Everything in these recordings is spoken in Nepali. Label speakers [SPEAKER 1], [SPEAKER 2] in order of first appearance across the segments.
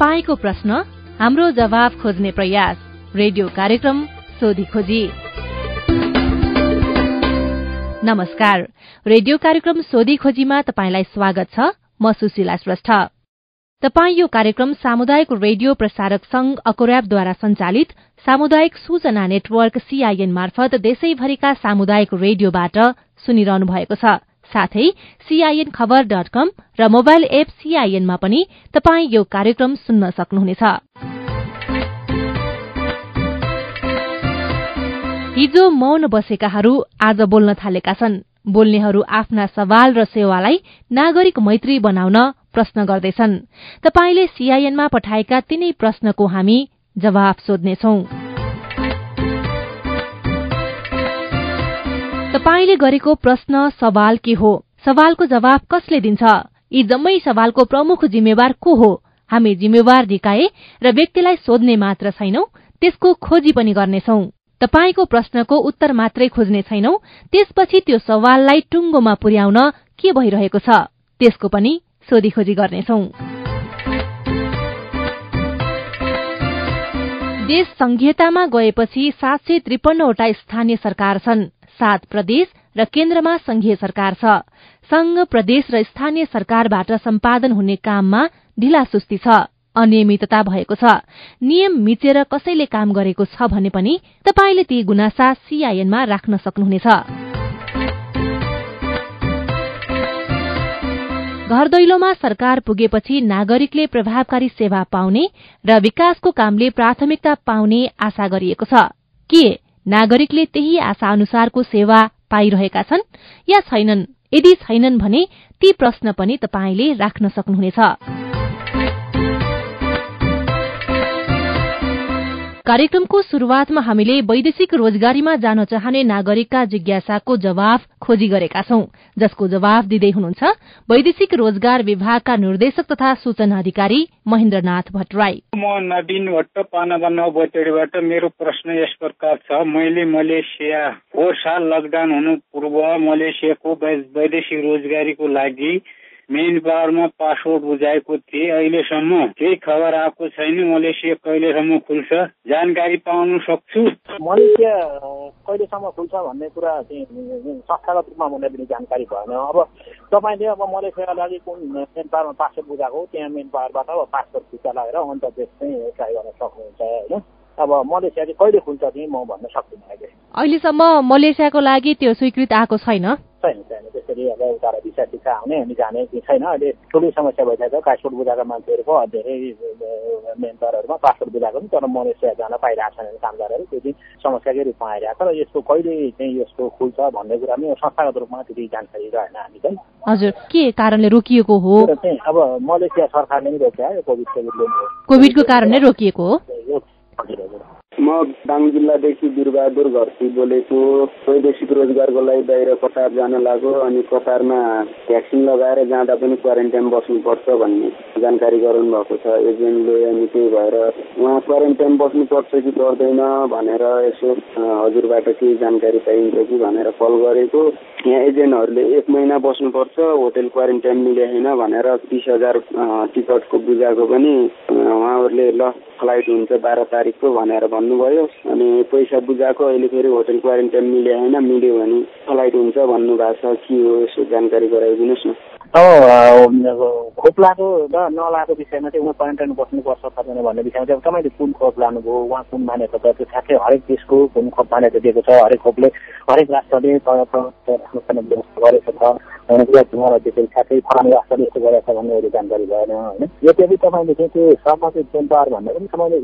[SPEAKER 1] तपाईँको प्रश्न हाम्रो जवाब खोज्ने प्रयास। रेडियो कार्यक्रम सोधी खोजी। नमस्कार। रेडियो कार्यक्रम सोधी खोजीमा तपाईँलाई स्वागत छ। म सुशीला श्रेष्ठ। तपाई यो कार्यक्रम सामुदायिक रेडियो प्रसारक संघ अकोर्याबद्वारा संचालित सामुदायिक सूचना नेटवर्क सीआईएन मार्फत देशैभरिका सामुदायिक रेडियोबाट सुनिरहनु भएको छ। साथै सीआईएन खबर डट कम र मोबाइल एप सीआईएनमा पनि तपाई यो कार्यक्रम सुन्न सक्नुहुनेछ। हिजो मौन बसेकाहरू आज बोल्न थालेका छन्। बोल्नेहरू आफ्ना सवाल र सेवालाई नागरिक मैत्री बनाउन प्रश्न गर्दैछन्। तपाईँले सीआईएनमा पठाएका तिनै प्रश्नको हामी जवाफ सोध्नेछौ। तपाईँले गरेको प्रश्न सवाल के हो? सवालको जवाफ कसले दिन्छ? यी जम्मै सवालको प्रमुख जिम्मेवार को हो? हामी जिम्मेवार निकाय र व्यक्तिलाई सोध्ने मात्र छैनौं त्यसको खोजी पनि गर्नेछौ। तपाईँको प्रश्नको उत्तर मात्रै खोज्ने छैनौ त्यसपछि त्यो सवाललाई टुङ्गोमा पुर्याउन के भइरहेको छ? त्यसको पनि सोधीखोजी गर्नेछौ। देश संघीयतामा गएपछि सात सय त्रिपन्नवटा स्थानीय सरकार छन्। सात प्रदेश र केन्द्रमा संघीय सरकार छ। संघ प्रदेश र स्थानीय सरकारबाट सम्पादन हुने काममा ढिलासुस्ती छ। अनियमितता भएको छ। नियम मिचेर कसैले काम गरेको छ भने पनि तपाईँले ती गुनासा सीआईएनमा राख्न सक्नुहुनेछ। घर दैलोमा सरकार पुगेपछि नागरिकले प्रभावकारी सेवा पाउने र विकासको कामले प्राथमिकता पाउने आशा गरिएको छ। के? नागरिकले त्यही आशा अनुसारको सेवा पाइरहेका छन् या छैनन्? यदि छैनन् भने ती प्रश्न पनि तपाईँले राख्न सक्नुहुनेछ। कार्यक्रमको शुरूआतमा हामीले वैदेशिक रोजगारीमा जान चाहने नागरिकका जिज्ञासाको जवाफ खोजी गरेका छौं जसको जवाफ दिँदै हुनुहुन्छ वैदेशिक रोजगार विभागका निर्देशक तथा सूचना अधिकारी महेन्द्रनाथ भट्टराई।
[SPEAKER 2] म नवीन भट्ट पानाबा मेरो प्रश्न यस प्रकार छ। मैले मलेसिया फोहोर साल लकडाउन हुनु पूर्व मलेसियाको वैदेशिक रोजगारीको लागि मेन पावरमा पासपोर्ट बुझाएको थिएँ अहिलेसम्म। केही खबर आएको छैन मलेसिया कहिलेसम्म खुल्छ जानकारी पाउन सक्छु।
[SPEAKER 3] मलेसिया कहिलेसम्म खुल्छ भन्ने कुरा चाहिँ संस्थागत रूपमा मलाई पनि जानकारी भएन। अब तपाईँले अब मलेसियाका लागि कुन मेन पावरमा पासपोर्ट बुझाएको त्यहाँ मेन पावरबाट अब फिर्ता लागेर अन्तर्देश चाहिँ ट्राई गर्न सक्नुहुन्छ होइन? अब मलेसिया चाहिँ कहिले खुल्छ चाहिँ म भन्न सक्दिनँ अहिले।
[SPEAKER 1] अहिलेसम्म मलेसियाको लागि त्यो स्वीकृत आएको छैन?
[SPEAKER 3] छैन छैन। त्यसरी अब उता भिसा सिसा आउने अनि जाने छैन। अहिले ठुलै समस्या भइरहेको छ। पासपोर्ट बुझाएको मान्छेहरूको धेरै मेन पावरहरूमा पासपोर्ट बुझाएको पनि तर मलेसिया जान पाइरहेको छैन कामदारहरू त्यो चाहिँ समस्याकै रूपमा आइरहेको छ र यसको कहिले चाहिँ यसको खुल्छ भन्ने कुरा पनि संस्थागत रूपमा त्यति जानकारी रहेन हामी चाहिँ
[SPEAKER 1] हजुर। के कारणले रोकिएको हो?
[SPEAKER 3] चाहिँ अब मलेसिया सरकारले नै रोक्यो कोभिड
[SPEAKER 1] कोभिडको कारणले रोकिएको हो?
[SPEAKER 4] 二级连接 म दाङ जिल्लादेखि वीरबहादुर घरती बोलेको वैदेशिक रोजगारको लागि बाहिर कतार जान लाग्यो अनि कतारमा भ्याक्सिन लगाएर जाँदा पनि क्वारेन्टाइन बस्नुपर्छ भन्ने जानकारी गराउनु भएको छ। एजेन्टले अनि त्यही भएर उहाँ क्वारेन्टाइन बस्नुपर्छ कि पर्दैन भनेर यसो हजुरबाट केही जानकारी पाइन्छ कि भनेर कल गरेको। यहाँ एजेन्टहरूले एक महिना बस्नुपर्छ होटेल क्वारेन्टाइन मिलेन भनेर तिस हजार टिकटको बुझाएको पनि उहाँहरूले ल फ्लाइट हुन्छ बाह्र तारिकको भनेर भन्नुभयो। अनि पैसा बुझाएको अहिले फेरि होटल क्वारेन्टाइन मिलेन मिल्यो भने फ्लाइट हुन्छ भन्नुभएको छ। के हो यसो जानकारी गराइदिनुहोस् न।
[SPEAKER 3] अब खोप लाएको र नलाएको विषयमा चाहिँ उहाँ क्वारेन्टाइन बस्नुपर्छ तपाईँले भन्ने विषयमा चाहिँ तपाईँले कुन खोप लानुभयो उहाँ कुन मान्यता छ? त्यो ठ्याक्कै हरेक देशको कुन खोप मान्यता दिएको छ? हरेक खोपले हरेक राष्ट्रले गरेको छ उहाँलाई त्यसरी ठ्याक्कै फलानु राष्ट्रले यस्तो गरेको छ भन्ने अहिले जानकारी भएन होइन यद्यपि तपाईँले चाहिँ त्यो सम्बन्धित टेम्पार भन्दा पनि तपाईँले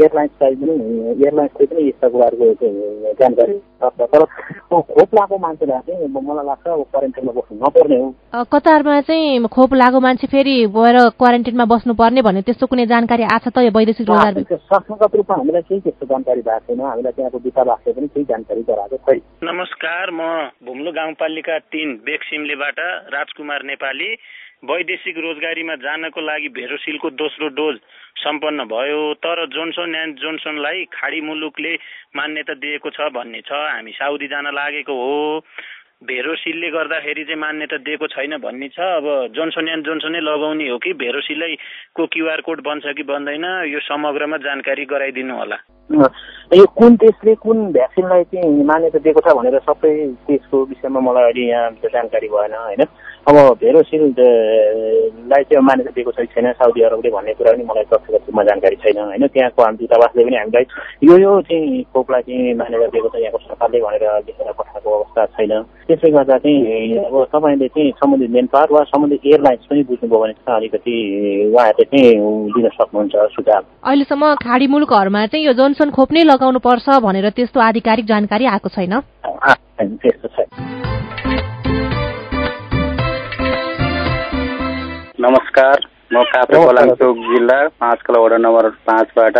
[SPEAKER 3] एयरलाइन्सलाई पनि एयरलाइन्सले पनि यस्ता कुराहरूको चाहिँ जानकारी तर खोप लगाएको मान्छेलाई चाहिँ मलाई लाग्छ अब क्वारेन्टाइनमा बस्नु नपर्ने हो
[SPEAKER 1] कतारमा चाहिँ खोप लागेको मान्छे फेरि गएर क्वारेन्टाइनमा बस्नुपर्ने भन्ने त्यस्तो कुनै जानकारी आछ त यो वैदेशिक रोजगार
[SPEAKER 3] संस्थागत रूपमा हामीलाई केही त्यस्तो जानकारी भएको छैन। हामीलाई त्यहाँको दूतावासले पनि केही जानकारी गराएको छैन।
[SPEAKER 5] नमस्कार म भुम्लु गाउँपालिका तिन बेक्सिमलेबाट राजकुमार नेपाली वैदेशिक रोजगारीमा जानको लागि भेरोसिलको दोस्रो डोज सम्पन्न भयो। तर जोन्सन एन्ड जोन्सनलाई खाडी मुलुकले मान्यता दिएको छ भन्ने छ। हामी साउदी जान लागेको हो। भेरोसिलले गर्दाखेरि चाहिँ मान्यता दिएको छैन भन्ने छ। अब जोन्सन एन्ड जोन्सनै लगाउने हो कि भेरोसिलैको क्युआर कोड बन्छ कि बन्दैन यो समग्रमा जानकारी गराइदिनु होला।
[SPEAKER 3] यो कुन देशले कुन भ्याक्सिनलाई चाहिँ मान्यता दिएको छ भनेर सबै देशको विषयमा मलाई अहिले यहाँ जानकारी भएन होइन? अब भेरोसिललाई चाहिँ मान्यता दिएको छ छैन साउदी अरबले भन्ने कुरा पनि मलाई व्यक्तिगत रूपमा जानकारी छैन होइन? त्यहाँको हामी दूतावासले पनि हामीलाई यो यो चाहिँ खोपलाई चाहिँ मान्यता दिएको छ यहाँको सरकारले भनेर लेखेर पठाएको अवस्था छैन। त्यसले गर्दा चाहिँ अब तपाईँले चाहिँ सम्बन्धित मेन पावर वा सम्बन्धित एयरलाइन्स पनि बुझ्नुभयो भने चाहिँ अलिकति उहाँहरूले चाहिँ दिन सक्नुहुन्छ सुझाव।
[SPEAKER 1] अहिलेसम्म खाडी मुलुकहरूमा चाहिँ यो जोन्सन खोप नै लगाउनु पर्छ भनेर त्यस्तो आधिकारिक जानकारी आएको छैन
[SPEAKER 3] त्यस्तो छैन।
[SPEAKER 6] नमस्कार म काभ्रे पलाङचोक जिल्ला पाँच कला वडा नम्बर पाँचबाट।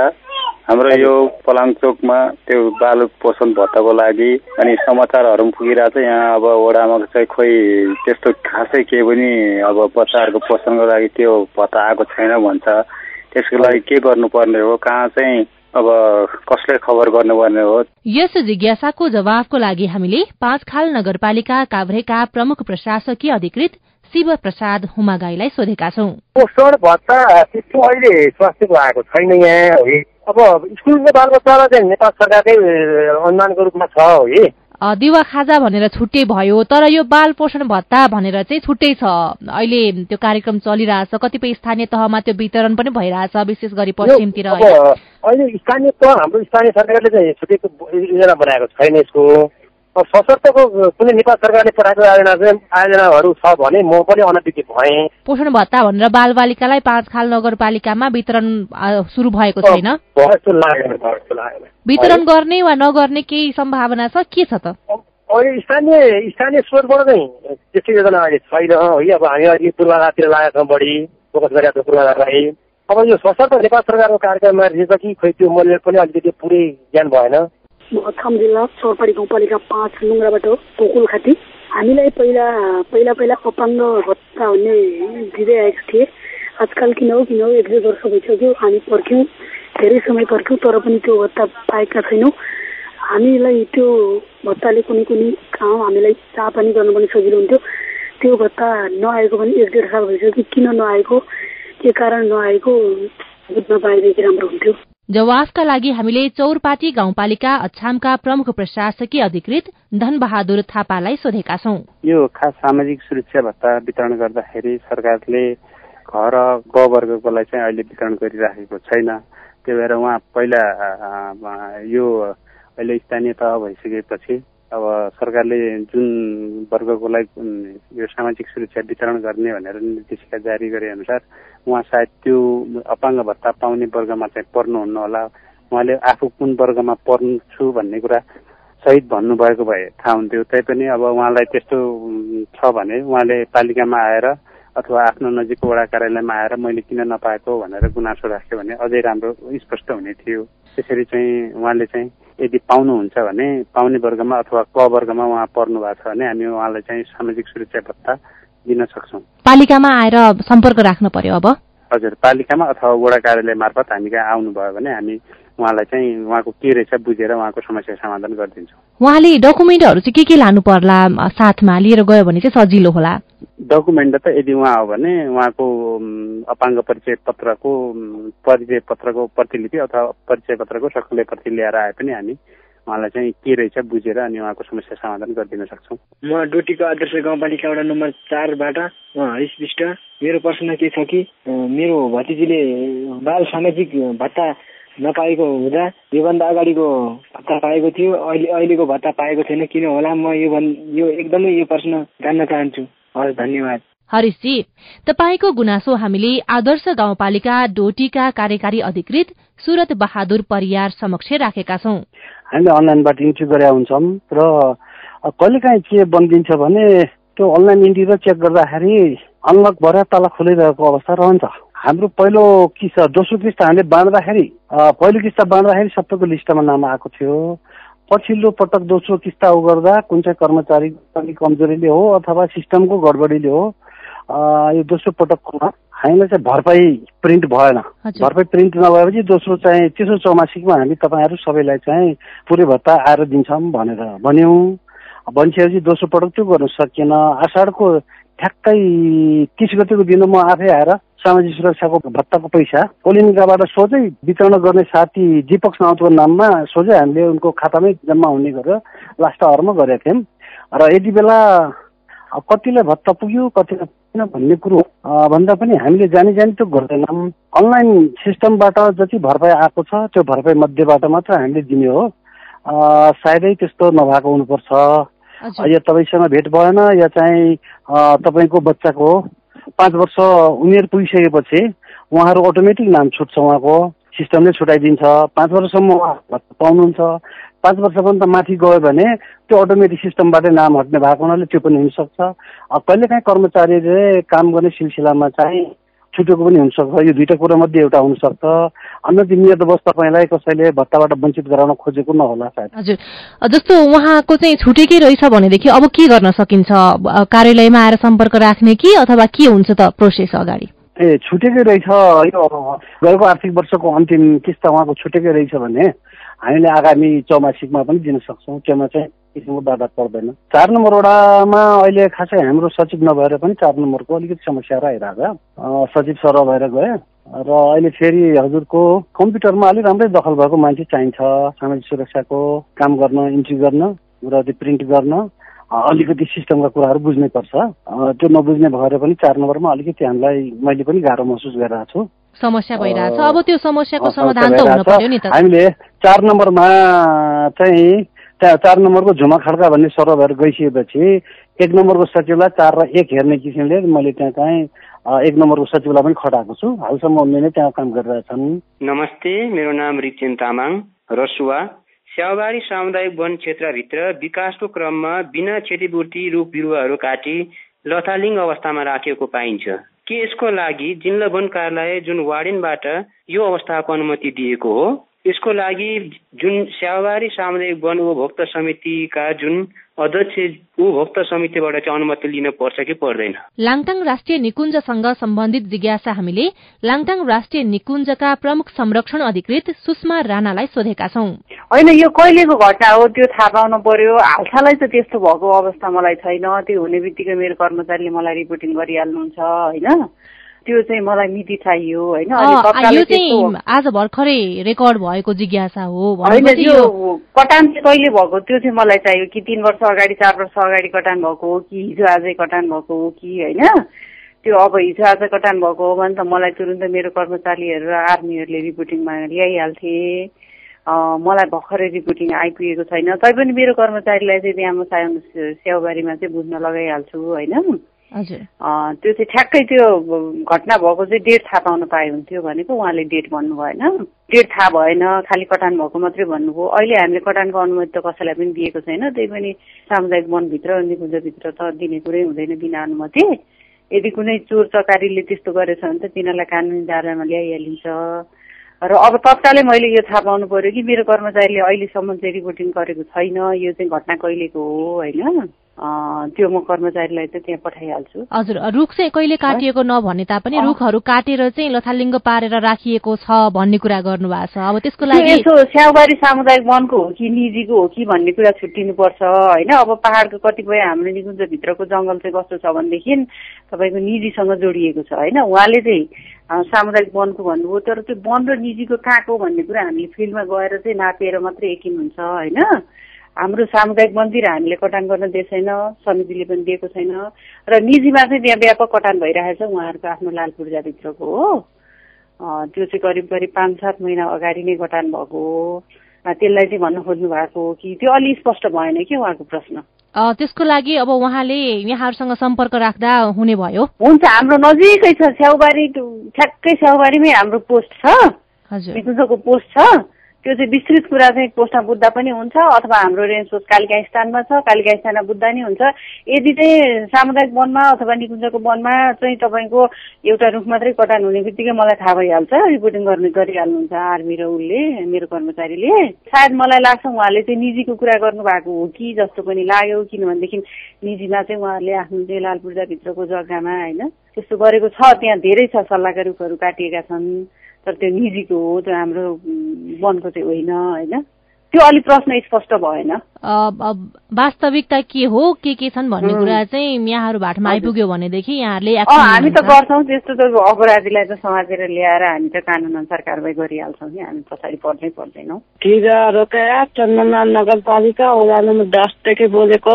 [SPEAKER 6] हाम्रो यो पलाङचोकमा त्यो बालु पोषण भत्ताको लागि अनि समाचारहरू पनि पुगिरहेको छ यहाँ अब वडामा चाहिँ खोइ त्यस्तो खासै केही पनि अब बच्चाहरूको पोषणको लागि त्यो भत्ता आएको छैन भन्छ। त्यसको लागि के गर्नुपर्ने हो कहाँ चाहिँ अब कसले खबर गर्नुपर्ने हो?
[SPEAKER 1] यस जिज्ञासाको जवाफको लागि हामीले पाँच खाल नगरपालिका काभ्रेका प्रमुख प्रशासकीय अधिकृत शिव प्रसाद हुमागाईलाई सोधेका छौँ।
[SPEAKER 7] पोषण भत्ता त्यस्तो अहिले स्वास्थ्यको आएको छैन यहाँ है। अब स्कुलको बालबच्चालाई चाहिँ नेपाल सरकारकै अनुदानको रूपमा छ है
[SPEAKER 1] दिवा खाजा भनेर छुट्टै भयो तर यो बाल पोषण भत्ता भनेर चाहिँ छुट्टै छ। अहिले त्यो कार्यक्रम चलिरहेछ कतिपय स्थानीय तहमा त्यो वितरण पनि भइरहेछ विशेष गरी पश्चिमतिर
[SPEAKER 7] अहिले स्थानीय तह हाम्रो स्थानीय सरकारले चाहिँ छुट्टेको योजना बनाएको छैन यसको सशक्तको कुनै नेपाल सरकारले पठाएको आयोजना आयोजनाहरू छ भने म पनि अनभिज्ञ भएँ।
[SPEAKER 1] पोषण भत्ता भनेर बाल बालिकालाई पाँच खाल नगरपालिकामा वितरण सुरु भएको छैन? वितरण गर्ने वा नगर्ने केही सम्भावना छ? के छ त?
[SPEAKER 7] अहिले स्थानीय स्थानीय स्रोतबाट चाहिँ त्यस्तो योजना अहिले छैन। है अब हामी अहिले पूर्वाधारतिर लागेका छौँ बढी फोकस गरेका छौँ पूर्वाधारलाई। अब यो सशक्त नेपाल सरकारको कार्यक्रममा रहेछ कि खोइ त्यो मैले पनि अलिकति पुरै ज्ञान भएन।
[SPEAKER 8] म अछाम जिल्ला चौरपाडी गाउँपालिका पाँच लुङ्ग्राबाट गोकुल खाती। हामीलाई पहिला पहिला पहिला अपाङ्ग भत्ता भन्ने दिँदै आएको थिए आजकल किन हो किन हो एक दुई वर्ष भइसक्यो हामी पर्ख्यौँ धेरै समय पर्ख्यौँ तर पनि त्यो भत्ता पाएका छैनौँ। हामीलाई त्यो भत्ताले कुनै कुनै काम हामीलाई चाह पनि गर्नु पनि सजिलो हुन्थ्यो। त्यो भत्ता नआएको पनि एक डेढ साल भइसक्यो किन नआएको? के कारण नआएको? बुझ्न पाएदेखि राम्रो हुन्थ्यो।
[SPEAKER 1] जवाफका लागि हामीले चौरपाटी गाउँपालिका अछामका प्रमुख प्रशासकीय अधिकृत धनबहादुर थापालाई सोधेका छौं।
[SPEAKER 9] यो खास सामाजिक सुरक्षा भत्ता वितरण गर्दाखेरि सरकारले घर ग वर्गकोलाई चाहिँ अहिले वितरण गरिराखेको छैन। त्यही भएर उहाँ पहिला यो अहिले स्थानीय तह भइसकेपछि अब सरकारले जुन वर्गकोलाई यो सामाजिक सुरक्षा वितरण गर्ने भनेर निर्देशिका जारी गरे अनुसार उहाँ सायद त्यो अपाङ्ग भत्ता पाउने वर्गमा चाहिँ पर्नुहुन्न होला। उहाँले आफू कुन वर्गमा पर्छु भन्ने कुरा सहित भन्नुभएको भए थाहा हुन्थ्यो। तैपनि अब उहाँलाई त्यस्तो छ भने उहाँले पालिकामा आएर अथवा आफ्नो नजिकको वडा कार्यालयमा आएर मैले किन नपाएको भनेर गुनासो राख्यो भने अझै राम्रो स्पष्ट हुने थियो। त्यसरी चाहिँ उहाँले चाहिँ यदि पाउनुहुन्छ भने पाउने वर्गमा अथवा क वर्गमा उहाँ पर्नु भएको छ भने हामी उहाँलाई चाहिँ सामाजिक सुरक्षा भत्ता दिन सक्छौँ।
[SPEAKER 1] पालिकामा आएर सम्पर्क राख्नु पर्यो अब।
[SPEAKER 9] हजुर पालिकामा अथवा वडा कार्यालय मार्फत हामी कहाँ आउनुभयो भने हामी उहाँलाई चाहिँ उहाँको के रहेछ बुझेर उहाँको समस्या समाधान गरिदिन्छौँ।
[SPEAKER 1] उहाँले डकुमेन्टहरू चाहिँ के के लानु पर्ला साथमा लिएर गयो भने चाहिँ सजिलो होला।
[SPEAKER 9] डकुमेन्ट त यदि उहाँ हो भने उहाँको अपाङ्ग परिचय पत्रको परिचय पत्रको प्रतिलिपि अथवा परिचय पत्रको सक्रिय प्रति लिएर आए पनि हामी उहाँलाई चाहिँ के रहेछ बुझेर अनि उहाँको समस्या समाधान गरिदिन सक्छौँ।
[SPEAKER 10] म डोटीको आदर्श गाउँपालिका वडा नम्बर चारबाट हरिश विष्ट। मेरो प्रश्न के छ कि मेरो भतिजीले बाल सामाजिक भत्ता नपाएको हुँदा योभन्दा अगाडिको भत्ता पाएको थियो अहिले अहिलेको भत्ता पाएको छैन किन होला? म यो यो एकदमै यो प्रश्न जान्न चाहन्छु। हस् धन्यवाद।
[SPEAKER 1] हरिशजी तपाईँको गुनासो हामीले आदर्श गाउँपालिका डोटीका कार्यकारी अधिकृत सुरत बहादुर परियार समक्ष राखेका छौँ।
[SPEAKER 11] हामीले अनलाइनबाट इन्ट्री गरेका हुन्छौँ र कहिलेकाहीँ के बनिदिन्छ भने त्यो अनलाइन इन्ट्री र चेक गर्दाखेरि अनलक भएर तल खोलिरहेको अवस्था रहन्छ। हाम्रो पहिलो किस्ता दोस्रो किस्ता हामीले बाँड्दाखेरि पहिलो किस्ता बाँड्दाखेरि सबैको लिस्टमा नाम आएको थियो। पछिल्लो पटक दोस्रो किस्ता उ गर्दा कुन चाहिँ कर्मचारी कमजोरीले हो अथवा सिस्टमको गडबडीले हो यो दोस्रो पटकमा हामीलाई चाहिँ भरपाई प्रिन्ट भएन। भरपाई प्रिन्ट नभएपछि दोस्रो चाहिँ तेस्रो चौमासिकमा हामी तपाईँहरू सबैलाई चाहिँ पुरै भत्ता आएर दिन्छौँ भनेर भन्यौँ। भनिसकेपछि दोस्रो पटक त्यो गर्नु सकिएन। आषाढको ठ्याक्कै तिस गतिको दिन म आफै आएर सामाजिक सुरक्षाको भत्ताको पैसा पोलिनिकाबाट सोझै वितरण गर्ने साथी दिपक साउतको नाममा सोझै हामीले उनको खातामै जम्मा हुने गरेर लास्ट आवरमा गरेका थियौँ। र यति बेला कतिलाई भत्ता पुग्यो कतिलाई पुगेन भन्ने कुरो? भन्दा पनि हामीले जानी जानी त्यो गर्दैनौँ। अनलाइन सिस्टमबाट जति भरपाई आएको छ त्यो भरपाई मध्येबाट मात्र हामीले दिने हो। सायदै त्यस्तो नभएको हुनुपर्छ। या तपाईँसँग भेट भएन या चाहिँ तपाईँको बच्चाको पाँच वर्ष उमेर पुगिसकेपछि उहाँहरू अटोमेटिक नाम छुट्छ उहाँको। सिस्टमले छुट्याइदिन्छ पाँच वर्षसम्म उहाँ पाउनुहुन्छ। पाँच वर्षभन्दा माथि गयो भने त्यो अटोमेटिक सिस्टमबाटै नाम हट्ने भएको हुनाले त्यो पनि हुनसक्छ। कहिलेकाहीँ कर्मचारीले काम गर्ने सिलसिलामा चाहिँ छुटेको पनि हुनसक्छ। यो दुइटा कुरा मध्ये एउटा हुनसक्छ। अन्य नियत तपाईँलाई कसैले भत्ताबाट वञ्चित गराउन खोजेको नहोला सायद।
[SPEAKER 1] हजुर। जस्तो उहाँको चाहिँ छुटेकै रहेछ भनेदेखि अब के गर्न सकिन्छ? कार्यालयमा आएर सम्पर्क राख्ने कि अथवा के हुन्छ त प्रोसेस अगाडि?
[SPEAKER 11] ए छुटेकै रहेछ? यो गएको आर्थिक वर्षको अन्तिम किस्ता उहाँको छुटेकै रहेछ भने हामीले आगामी चौमासिकमा पनि दिन सक्छौँ। त्योमा चाहिँ किसिमको बाधा पर्दैन। चार नम्बर वडामा अहिले खासै हाम्रो सचिव नभएर पनि चार नम्बरको अलिकति समस्या रहेको सचिव सर भएर गयो र अहिले फेरि हजुरको कम्प्युटरमा अलिक राम्रै दखल भएको मान्छे चाहिन्छ। सामाजिक सुरक्षाको काम गर्न इन्ट्री गर्न र त्यो प्रिन्ट गर्न। अलिकति सिस्टमका कुराहरू बुझ्नै पर्छ। त्यो नबुझ्ने भएर पनि चार नम्बरमा अलिकति हामीलाई मैले पनि गाह्रो महसुस गरिरहेको छु।
[SPEAKER 1] समस्या भइरहेछ अब त्यो समस्याको समाधान त हुनु पर्यो नि त।
[SPEAKER 11] हामीले चार नम्बरमा चाहिँ त्यहाँ चार नम्बरको झुमा खड्का भन्ने सर भएर गइसकेपछि एक नम्बरको सचिवलाई चार र एक हेर्ने किसिमले मैले त्यहाँ चाहिँ एक नम्बरको सचिवलाई पनि खटाएको छु। हालसम्म उनले नै त्यहाँ काम गरिरहेछन्
[SPEAKER 12] नमस्ते मेरो नाम रिचेन तामाङ रसुवा। स्याउबारी सामुदायिक वन क्षेत्रभित्र विकासको क्रममा बिना क्षतिपूर्ति रुख बिरुवाहरू काटी लथालिङ अवस्थामा राखेको पाइन्छ। के यसको लागि जिल्ला वन कार्यालय जुन वार्डेनबाट यो अवस्थाको अनुमति दिएको हो यसको लागि जुन स्यावारी सामुदायिक वन उपभोक्ता समितिका जुन अध्यक्ष उपभोक्ता समितिबाट चाहिँ अनुमति लिन पर्छ कि पर्दैन?
[SPEAKER 1] लाङटाङ राष्ट्रिय निकुञ्जसँग सम्बन्धित जिज्ञासा हामीले लाङटाङ राष्ट्रिय निकुञ्जका प्रमुख संरक्षण अधिकृत सुषमा राणालाई सोधेका छौँ।
[SPEAKER 13] होइन यो कहिलेको घटना हो त्यो थाहा पाउनु पर्यो। हालसालै त त्यस्तो भएको अवस्था मलाई छैन। त्यो हुने बित्तिकै मेरो कर्मचारीले मलाई रिपोर्टिङ गरिहाल्नुहुन्छ होइन? त्यो चाहिँ मलाई मिति चाहियो होइन
[SPEAKER 1] यो चाहिँ आज भर्खरै रेकर्ड भएको जिज्ञासा हो
[SPEAKER 13] होइन त्यो कटान चाहिँ कहिले भएको? त्यो चाहिँ मलाई चाहियो कि तिन वर्ष अगाडि चार वर्ष अगाडि कटान भएको हो कि हिजो आजै कटान भएको हो कि होइन? त्यो अब हिजो आज कटान भएको हो भने त मलाई तुरुन्त मेरो कर्मचारीहरू र आर्मीहरूले रिपोर्टिङमा ल्याइहाल्थे। मलाई भर्खरै रिपोर्टिङ आइपुगेको छैन। तैपनि मेरो कर्मचारीलाई चाहिँ त्यहाँ म स्याउबारीमा चाहिँ बुझ्न लगाइहाल्छु होइन? त्यो चाहिँ ठ्याक्कै त्यो घटना भएको चाहिँ डेट थाहा पाउन पाए हुन्थ्यो भनेको उहाँले डेट भन्नु भएन डेट थाहा भएन खालि कटान भएको मात्रै भन्नुभयो। अहिले हामीले कटानको अनुमति त कसैलाई पनि दिएको छैन। त्यही पनि सामुदायिक वनभित्र निकुञ्जभित्र त दिने कुरै हुँदैन बिना अनुमति। यदि कुनै चोर चकारीले त्यस्तो गरेछ भने त तिनीहरूलाई कानुनी दायरामा ल्याइहालिन्छ। र अब तत्कालै मैले यो थाहा पाउनु पर्यो कि मेरो कर्मचारीले अहिलेसम्म चाहिँ रिपोर्टिङ गरेको छैन। यो चाहिँ घटना कहिलेको हो होइन? त्यो म कर्मचारीलाई चाहिँ त्यहाँ पठाइहाल्छु।
[SPEAKER 1] हजुर रुख चाहिँ कहिले काटिएको नभने तापनि रुखहरू काटेर चाहिँ लथालिङ्ग पारेर राखिएको छ भन्ने कुरा गर्नुभएको छ। अब त्यसको लागि
[SPEAKER 13] यसो स्याउबारी सामुदायिक वनको हो कि निजीको हो कि भन्ने कुरा छुट्टिनुपर्छ होइन? अब पहाडको कतिपय हाम्रो निकुञ्जभित्रको जङ्गल चाहिँ कस्तो छ भनेदेखि तपाईँको निजीसँग जोडिएको छ होइन? उहाँले चाहिँ सामुदायिक वनको भन्नुभयो तर त्यो वन र निजीको कहाँको भन्ने कुरा हामीले फिल्डमा गएर चाहिँ नापेर मात्रै यकिन हुन्छ होइन? हाम्रो सामुदायिक मन्दिर हामीले कटान गर्न दिएको छैन समितिले पनि दिएको छैन। र निजीमा चाहिँ त्यहाँ व्यापक कटान भइरहेको छ उहाँहरूको आफ्नो लाल पूर्जाभित्रको हो। त्यो चाहिँ करिब करिब पाँच सात महिना अगाडि नै कटान भएको हो। त्यसलाई चाहिँ भन्न खोज्नु भएको हो कि त्यो अलि स्पष्ट भएन कि उहाँको प्रश्न।
[SPEAKER 1] त्यसको लागि अब उहाँले यहाँहरूसँग सम्पर्क राख्दा हुने भयो।
[SPEAKER 13] हुन्छ हाम्रो नजिकै छ स्याउबारी ठ्याक्कै स्याउबारीमै हाम्रो पोस्ट छ। हजुर। पोस्ट छ। त्यो चाहिँ विस्तृत कुरा चाहिँ पोस्टमा बुझ्दा पनि हुन्छ अथवा हाम्रो रेन्ज कालिका स्थानमा छ कालिका स्थानमा बुझ्दा नि हुन्छ। यदि चाहिँ सामुदायिक वनमा अथवा निकुञ्जको वनमा चाहिँ तपाईँको एउटा रुख मात्रै कटान हुने बित्तिकै मलाई थाहा भइहाल्छ रिपोर्टिङ गर्ने गरिहाल्नुहुन्छ आर्मी र उसले मेरो कर्मचारीले। सायद मलाई लाग्छ उहाँले चाहिँ निजीको कुरा गर्नुभएको हो कि जस्तो पनि लाग्यो किनभनेदेखि निजीमा चाहिँ उहाँहरूले आफ्नो चाहिँ लाल पूर्जाभित्रको जग्गामा होइन त्यस्तो गरेको छ त्यहाँ धेरै छ सल्लाहका रुखहरू काटिएका छन्। तर त्यो निजीको हो त्यो हाम्रो वनको चाहिँ होइन होइन? त्यो अलिक प्रश्न स्पष्ट भएन।
[SPEAKER 1] वास्तविकता के हो के के छन् भन्ने कुरा चाहिँ यहाँहरू भाटमा आइपुग्यो भनेदेखि यहाँहरूले
[SPEAKER 13] हामी त गर्छौँ त्यस्तो त अपराधीलाई त समातेर ल्याएर हामी त कानुन अनुसार कारवाही गरिहाल्छौँ नि हामी पछाडि पर्नै पर्दैनौँ।
[SPEAKER 14] रोकया नगरपालिका वडा नम्बर दसदेखि बोलेको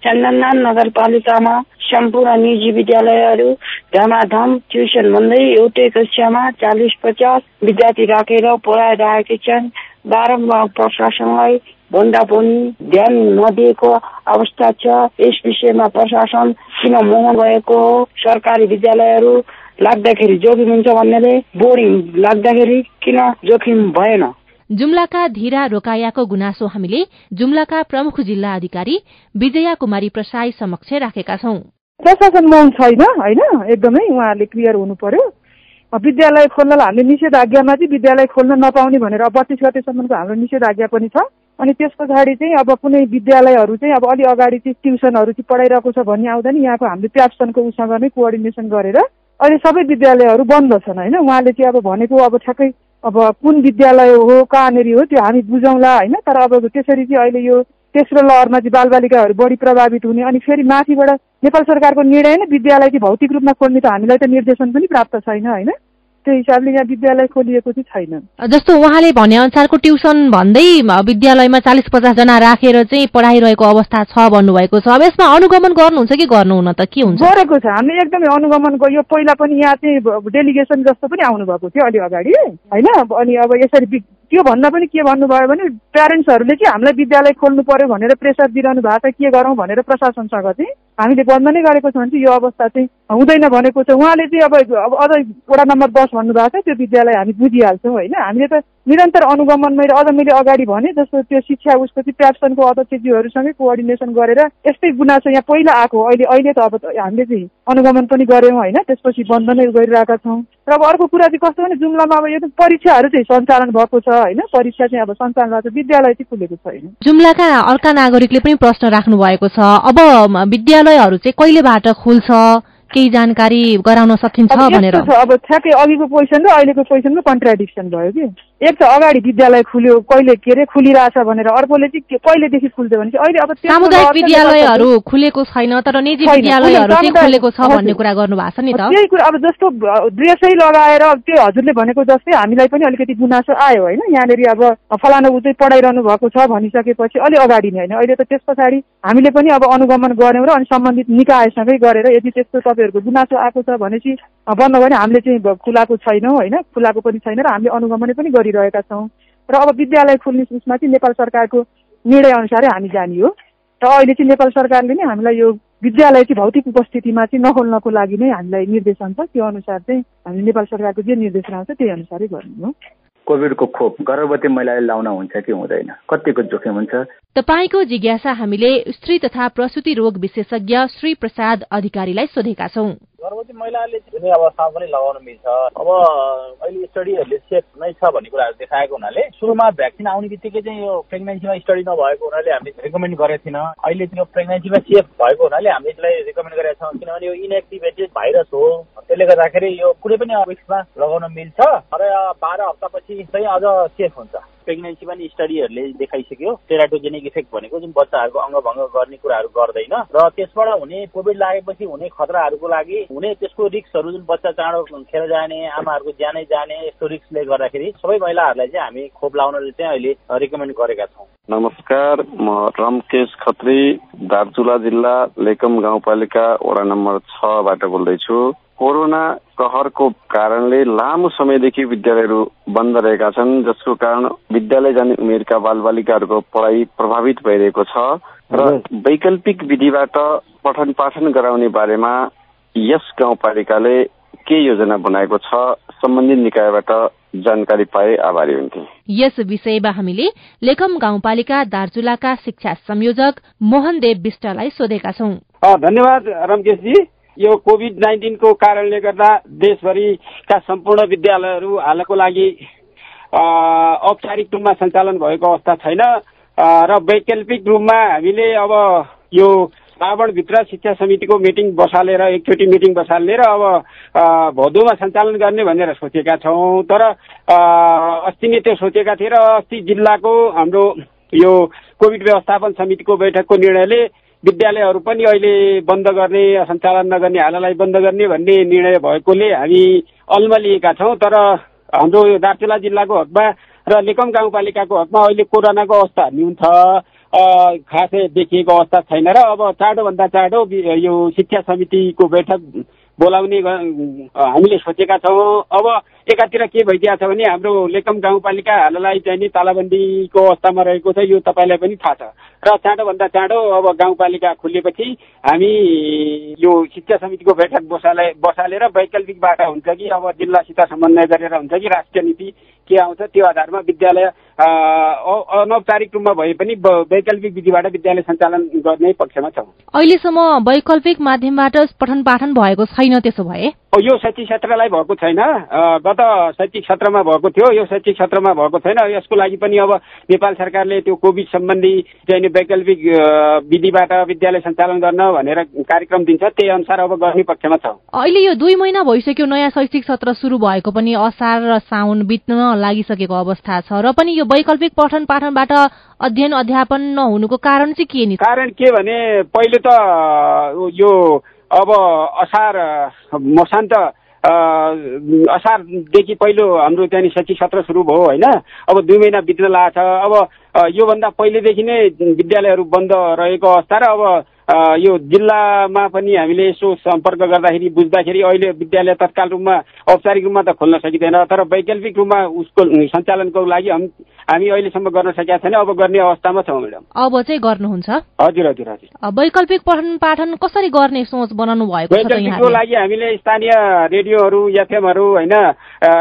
[SPEAKER 14] चन्दननाथ नगरपालिकामा सम्पूर्ण निजी विद्यालयहरू धमाधम ट्युसन भन्दै एउटै कक्षामा चालिस पचास विद्यार्थी राखेर पढाइरहेका छन्। बारम्बार प्रशासनलाई भन्दा पनि ध्यान नदिएको अवस्था छ। यस विषयमा प्रशासन किन मौन भएको हो? सरकारी विद्यालयहरू लाग्दाखेरि जोखिम हुन्छ भन्नेले बोर्डिङ लाग्दाखेरि किन जोखिम भएन?
[SPEAKER 1] जुम्लाका धीरा रोकायाको गुनासो हामीले जुम्लाका प्रमुख जिल्ला अधिकारी विजया कुमारी प्रसाई समक्ष राखेका छौं।
[SPEAKER 15] प्रशासन मौन छैन होइन? एकदमै उहाँहरूले क्लियर हुनु पर्यो विद्यालय खोल्नलाई हामीले निषेधाज्ञामा चाहिँ विद्यालय खोल्न नपाउने भनेर बत्तिस गतेसम्मको हाम्रो निषेधाज्ञा पनि छ। अनि त्यस पछाडि चाहिँ अब कुनै विद्यालयहरू चाहिँ अब अलि अगाडि चाहिँ ट्युसनहरू चाहिँ पढाइरहेको छ भन्ने आउँदा नि यहाँको हामीले प्याप्सनको उसँग नै कोअर्डिनेसन गरेर अहिले सबै विद्यालयहरू बन्द छन् होइन? उहाँले चाहिँ अब भनेको अब ठ्याक्कै अब कुन विद्यालय हो कहाँनिर हो त्यो हामी बुझौँला होइन? तर अब त्यसरी चाहिँ अहिले यो तेस्रो लहरमा चाहिँ बालबालिकाहरू बढी प्रभावित हुने अनि फेरि माथिबाट नेपाल सरकारको निर्णय नै विद्यालय चाहिँ भौतिक रूपमा खोल्ने त हामीलाई त निर्देशन पनि प्राप्त छैन होइन? त्यो हिसाबले यहाँ विद्यालय खोलिएको चाहिँ छैन।
[SPEAKER 1] जस्तो उहाँले भने अनुसारको ट्युसन भन्दै विद्यालयमा चालिस पचासजना राखेर चाहिँ पढाइरहेको अवस्था छ भन्नुभएको छ। अब यसमा अनुगमन गर्नुहुन्छ कि गर्नुहुन त? के हुन्छ?
[SPEAKER 15] गरेको छ। हामीले एकदमै अनुगमन यो पहिला पनि यहाँ चाहिँ डेलिगेसन जस्तो पनि आउनुभएको थियो अलि अगाडि होइन? अनि अब यसरी त्यो भन्दा पनि के भन्नुभयो भने प्यारेन्ट्सहरूले चाहिँ हामीलाई विद्यालय खोल्नु पर्यो भनेर प्रेसर दिइरहनु भएको छ। के गरौँ भनेर प्रशासनसँग चाहिँ हामीले बन्द नै गरेको छ भने चाहिँ यो अवस्था चाहिँ हुँदैन भनेको छ। उहाँले चाहिँ अब अब अझ वडा नम्बर दस भन्नुभएको छ त्यो विद्यालय हामी बुझिहाल्छौँ होइन। हामीले त निरन्तर अनुगमन मैले अझ मैले अगाडि भने जस्तो त्यो शिक्षा उसको चाहिँ प्याप्सनको अध्यक्षज्यूहरूसँगै कोअर्डिनेसन गरेर यस्तै गुनासो यहाँ पहिला आएको अहिले अहिले त अब हामीले चाहिँ अनुगमन पनि गऱ्यौँ होइन त्यसपछि बन्द नै गरिरहेका छौँ। र अब अर्को कुरा चाहिँ कस्तो भने जुम्लामा अब यो परीक्षाहरू चाहिँ सञ्चालन भएको छ होइन। परीक्षा चाहिँ अब सञ्चालन भएको छ। विद्यालय चाहिँ खुलेको छैन।
[SPEAKER 1] जुम्लाका अर्का नागरिकले पनि प्रश्न राख्नु भएको छ। अब विद्यालयहरू चाहिँ कहिलेबाट खुल्छ? केही जानकारी गराउन सकिन्छ भनेर।
[SPEAKER 15] अब ठ्याक्कै अघिको पोजिसन र अहिलेको पोजिसनको कन्ट्राडिक्सन भयो कि। एक त अगाडि विद्यालय खुल्यो कहिले के अरे खुलिरहेछ भनेर अर्कोले चाहिँ कहिलेदेखि खुल्थ्यो भने चाहिँ अहिले अब
[SPEAKER 1] सामुदायिक विद्यालयहरू खुलेको छैन तर निजी विद्यालयहरू चाहिँ खुलेको छ भन्ने कुरा गर्नु भएको छ नि त।
[SPEAKER 15] त्यही कुरा अब जस्तो ड्रेसै लगाएर त्यो हजुरले भनेको जस्तै हामीलाई पनि अलिकति गुनासो आयो होइन। यहाँनिर अब फलानु ऊ चाहिँ पढाइरहनु भएको छ भनिसकेपछि अलि अगाडि नै होइन। अहिले त त्यस पछाडि हामीले पनि अब अनुगमन गऱ्यौँ र अनि सम्बन्धित निकायसँगै गरेर यदि त्यस्तो तपाईँहरूको गुनासो आएको छ भनेपछि भन्नु भने हामीले चाहिँ खुलाएको छैनौँ होइन। खुलाएको पनि छैन र हामीले अनुगमन पनि गरि गरिरहेका छौँ। र अब विद्यालय खुल्ने उसमा चाहिँ नेपाल सरकारको निर्णय अनुसारै हामी जाने हो। र अहिले चाहिँ नेपाल सरकारले नै हामीलाई यो विद्यालय चाहिँ भौतिक उपस्थितिमा चाहिँ नखोल्नको लागि नै हामीलाई निर्देशन छ। त्यो अनुसार चाहिँ हामी नेपाल सरकारको जे निर्देशन आउँछ त्यही अनुसारै गर्नु हो।
[SPEAKER 16] कोभिडको खोप गर्भवती महिलाले लाउन हुन्छ कि हुँदैन? कतिको जोखिम हुन्छ?
[SPEAKER 1] तपाईँको जिज्ञासा हामीले स्त्री तथा प्रसुति रोग विशेषज्ञ श्री प्रसाद अधिकारीलाई सोधेका छौँ।
[SPEAKER 17] गर्भवती महिलाले जुनै अवस्थामा पनि लगाउन मिल्छ। अब अहिले स्टडीहरूले सेफ नै छ भन्ने कुराहरू देखाएको हुनाले सुरुमा भ्याक्सिन आउने बित्तिकै चाहिँ यो प्रेग्नेन्सीमा स्टडी नभएको हुनाले हामीले रिकमेन्ड गरेको थिएन। अहिले चाहिँ यो प्रेग्नेन्सीमा सेफ भएको हुनाले हामीले यसलाई रिकमेन्ड गरेका छौँ। किनभने यो इनएक्टिभेटेड भाइरस हो। त्यसले गर्दाखेरि यो कुनै पनि विक्समा लगाउन मिल्छ। र बाह्र हप्तापछि चाहिँ अझ सेफ हुन्छ। प्रेग्नेन्सीमा नि स्टडीहरूले देखाइसक्यो। टेराटोजेनिक इफेक्ट भनेको जुन बच्चाहरूको अङ्गभङ्ग गर्ने कुराहरू गर्दैन। र त्यसबाट हुने कोभिड लागेपछि हुने खतराहरूको लागि हुने त्यसको रिक्सहरू जुन बच्चा चाँडो खेर जाने आमाहरूको ज्यानै जाने यस्तो रिक्सले गर्दाखेरि सबै महिलाहरूलाई चाहिँ हामी खोप लाउन चाहिँ अहिले रिकमेन्ड गरेका छौँ।
[SPEAKER 18] नमस्कार म रमकेश खत्री दार्चुला जिल्ला लेकम गाउँपालिका वडा नम्बर छबाट बोल्दैछु। कोरोना कहरको कारणले लामो समयदेखि विद्यालयहरू बन्द रहेका छन् जसको कारण विद्यालय जाने उमेरका बालबालिकाहरूको पढाइ प्रभावित भइरहेको छ र वैकल्पिक विधिबाट पठन पाठन गराउने बारेमा यस गाउँपालिकाले के योजना बनाएको छ सम्बन्धित निकायबाट जानकारी पाए आभारी हुन्थे।
[SPEAKER 1] यस विषयमा हामीले लेखम गाउँपालिका दार्चुलाका शिक्षा संयोजक मोहन देव विष्टलाई सोधेका छौँ।
[SPEAKER 19] धन्यवाद रमकेशजी। यो कोभिड नाइन्टिनको कारणले गर्दा देशभरिका सम्पूर्ण विद्यालयहरू हालको लागि औपचारिक रूपमा सञ्चालन भएको अवस्था छैन। र वैकल्पिक रूपमा हामीले अब यो रावणभित्र शिक्षा समितिको मिटिङ बसालेर एकचोटि मिटिङ बसालेर अब भदौमा सञ्चालन गर्ने भनेर सोचेका छौँ। तर अस्ति नै त्यो सोचेका थिए र अस्ति जिल्लाको हाम्रो यो कोभिड व्यवस्थापन समितिको बैठकको निर्णयले विद्यालयहरू पनि अहिले बन्द गर्ने सञ्चालन नगर्ने हाललाई बन्द गर्ने भन्ने निर्णय भएकोले हामी अल्मलिएका छौँ। तर हाम्रो दार्चुला जिल्लाको हकमा र लेकम गाउँपालिकाको हकमा अहिले कोरोनाको अवस्था न्यून छ खासै देखिएको अवस्था छैन र अब चाँडोभन्दा चाँडो यो शिक्षा समितिको बैठक बोलाउने हामीले सोचेका छौँ। अब एकातिर के भइदिएको छ भने हाम्रो लेकम गाउँपालिका हाललाई चाहिँ नि तालाबन्दीको अवस्थामा रहेको छ यो तपाईँलाई पनि थाहा छ। र चाँडोभन्दा चाँडो अब गाउँपालिका खुलेपछि हामी यो शिक्षा समितिको बैठक बसाले बसालेर वैकल्पिक बाटा हुन्छ कि अब जिल्लासित समन्वय गरेर हुन्छ कि राष्ट्रिय नीति के आउँछ त्यो आधारमा विद्यालय अनौपचारिक रूपमा भए पनि वैकल्पिक विधिबाट विद्यालय सञ्चालन गर्ने पक्षमा छौँ।
[SPEAKER 1] अहिलेसम्म वैकल्पिक माध्यमबाट पठन पाठन भएको छैन त्यसो भए?
[SPEAKER 19] यो शैक्षिक क्षेत्रलाई भएको छैन। गत शैक्षिक सत्रमा भएको थियो। यो शैक्षिक सत्रमा भएको छैन। यसको लागि पनि अब नेपाल सरकारले त्यो कोभिड सम्बन्धी चाहिँ वैकल्पिक विधिबाट विद्यालय सञ्चालन गर्न भनेर कार्यक्रम दिन्छ। त्यही अनुसार अब गर्ने पक्षमा छ।
[SPEAKER 1] अहिले यो दुई महिना भइसक्यो। नयाँ शैक्षिक सत्र सुरु भएको पनि असार र साउन बित्न लागिसकेको अवस्था छ र पनि यो वैकल्पिक पठन पाठनबाट अध्ययन अध्यापन नहुनुको कारण चाहिँ के नि?
[SPEAKER 19] कारण के भने पहिलो त यो अब असार मसान्त असारदेखि पहिलो हाम्रो त्यहाँनिर शैक्षिक सत्र सुरु भयो होइन? अब दुई महिना बित्न लागेको छ। अब योभन्दा पहिलेदेखि नै विद्यालयहरू बन्द रहेको अवस्था र अब यो जिल्लामा पनि हामीले यसो सम्पर्क गर्दाखेरि बुझ्दाखेरि अहिले विद्यालय तत्काल रूपमा औपचारिक रूपमा त खोल्न सकिँदैन तर वैकल्पिक रूपमा उसको सञ्चालनको लागि हामी अहिलेसम्म गर्न सकेका छैन। अब गर्ने अवस्थामा छौँ म्याडम।
[SPEAKER 1] अब चाहिँ गर्नुहुन्छ?
[SPEAKER 19] हजुर हजुर हजुर।
[SPEAKER 1] वैकल्पिक पठन पाठन कसरी गर्ने सोच बनाउनु भएको छ
[SPEAKER 19] वैकल्पिकको लागि हामीले स्थानीय रेडियोहरू एफएमहरू होइन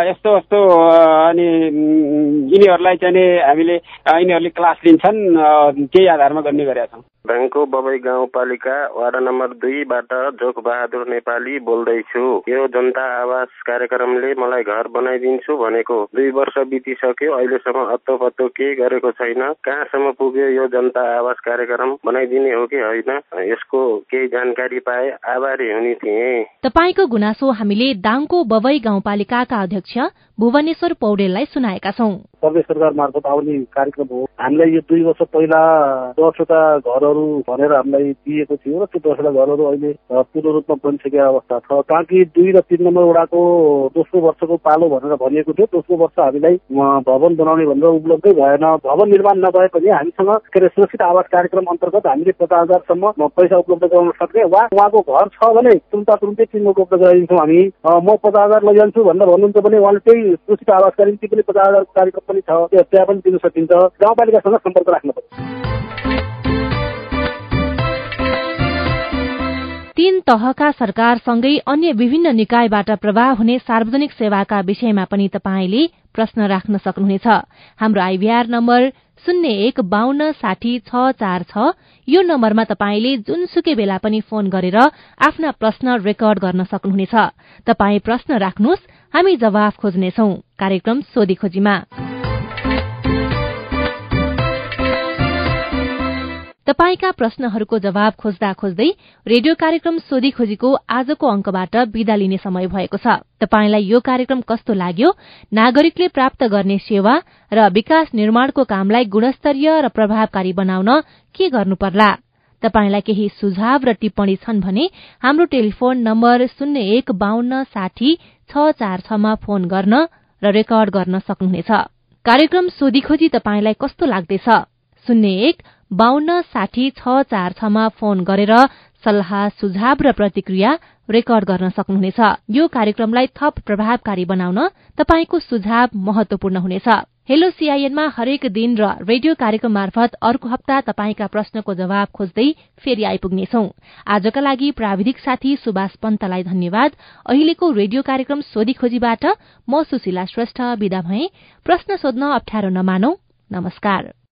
[SPEAKER 19] यस्तो यस्तो अनि यिनीहरूलाई चाहिँ हामीले यिनीहरूले क्लास लिन्छन् केही आधारमा गर्ने गरेका छौँ।
[SPEAKER 20] भेङको बबई गाउँपालिका वाडा नम्बर दुईबाट जोक बहादुर नेपाली बोल्दैछु। यो जनता आवास कार्यक्रमले मलाई घर बनाइदिन्छु भनेको दुई वर्ष बितिसक्यो। अहिलेसम्म अत्तो पत्तो के गरेको छैन? कहाँसम्म पुग्यो यो जनता आवास कार्यक्रम? बनाइदिने हो कि होइन? यसको केही जानकारी पाए आभारी हुने थिए।
[SPEAKER 1] तपाईँको गुनासो हामीले दाङको बबई गाउँपालिकाका अध्यक्ष भुवनेश्वर पौडेललाई सुनाएका छौँ।
[SPEAKER 21] प्रदेश सरकार मार्फत आउने कार्यक्रम हो। हामीलाई यो दुई वर्ष पहिला दसवटा घरहरू भनेर हामीलाई दिएको थियो र त्यो दसवटा घरहरू अहिले पूर्ण रूपमा बनिसकेको अवस्था छ। ताकि दुई र तिन नम्बर वडाको दोस्रो वर्षको पालो भनेर भनिएको थियो। दोस्रो वर्ष हामीलाई भवन बनाउने भनेर उपलब्धै भएन। भवन निर्माण नभए पनि हामीसँग के अरे सुरक्षित आवास कार्यक्रम अन्तर्गत हामीले पचास हजारसम्म पैसा उपलब्ध गराउन सक्ने वा उहाँको घर छ भने तुरन्त तुरुन्तै चिन्ह उपलब्ध गराइदिन्छौँ हामी। म पचास हजार लैजान्छु भनेर भन्नुहुन्छ भने उहाँले त्यही सुरक्षित आवासका निम्ति पनि पचास हजारको कार्यक्रम पनि छ त्यहाँ पनि दिन सकिन्छ। गाउँपालिकासँग सम्पर्क राख्नु पर्छ।
[SPEAKER 1] तीन तहका सरकारसँगै अन्य विभिन्न निकायबाट प्रभाव हुने सार्वजनिक सेवाका विषयमा पनि तपाईँले प्रश्न राख्न सक्नुहुनेछ। हाम्रो आइभीआर नम्बर शून्य एक बान्न साठी छ चार छ यो नम्बरमा तपाईँले जुनसुकै बेला पनि फोन गरेर आफ्ना प्रश्न रेकर्ड गर्न सक्नुहुनेछ। तपाई प्रश्न राख्नुहोस् हामी जवाफ खोज्नेछौ। कार्यक्रम सोधी खोजीमा। तपाईँका प्रश्नहरूको जवाब खोज्दा खोज्दै रेडियो कार्यक्रम सोधी खोजीको आजको अंकबाट विदा लिने समय भएको छ। तपाईँलाई यो कार्यक्रम कस्तो लाग्यो? नागरिकले प्राप्त गर्ने सेवा र विकास निर्माणको कामलाई गुणस्तरीय र प्रभावकारी बनाउन के गर्नु पर्ला तपाईँलाई केही सुझाव र टिप्पणी छन् भने हाम्रो टेलिफोन नम्बर शून्य एक बान्न साठी छ चार छमा फोन गर्न र रेकर्ड गर्न सक्नुहुनेछ। कार्यक्रम सोधी खोजी तपाईँलाई कस्तो लाग्दैछ? शून्य एक बान्न साठी छ चार छमा फोन गरेर सल्लाह सुझाव र प्रतिक्रिया रेकर्ड गर्न सक्नुहुनेछ। यो कार्यक्रमलाई थप प्रभावकारी बनाउन तपाईँको सुझाव महत्वपूर्ण हुनेछ। हेलो सीआईएनमा हरेक दिन र रेडियो कार्यक्रम मार्फत अर्को हप्ता तपाईँका प्रश्नको जवाब खोज्दै फेरि आइपुग्नेछौ। आजका लागि प्राविधिक साथी सुभाष पन्तलाई धन्यवाद। अहिलेको रेडियो कार्यक्रम सोधी खोजीबाट म सुशीला श्रेष्ठ विदा भए। प्रश्न सोध्न अप्ठ्यारो नमानौ। नमस्कार।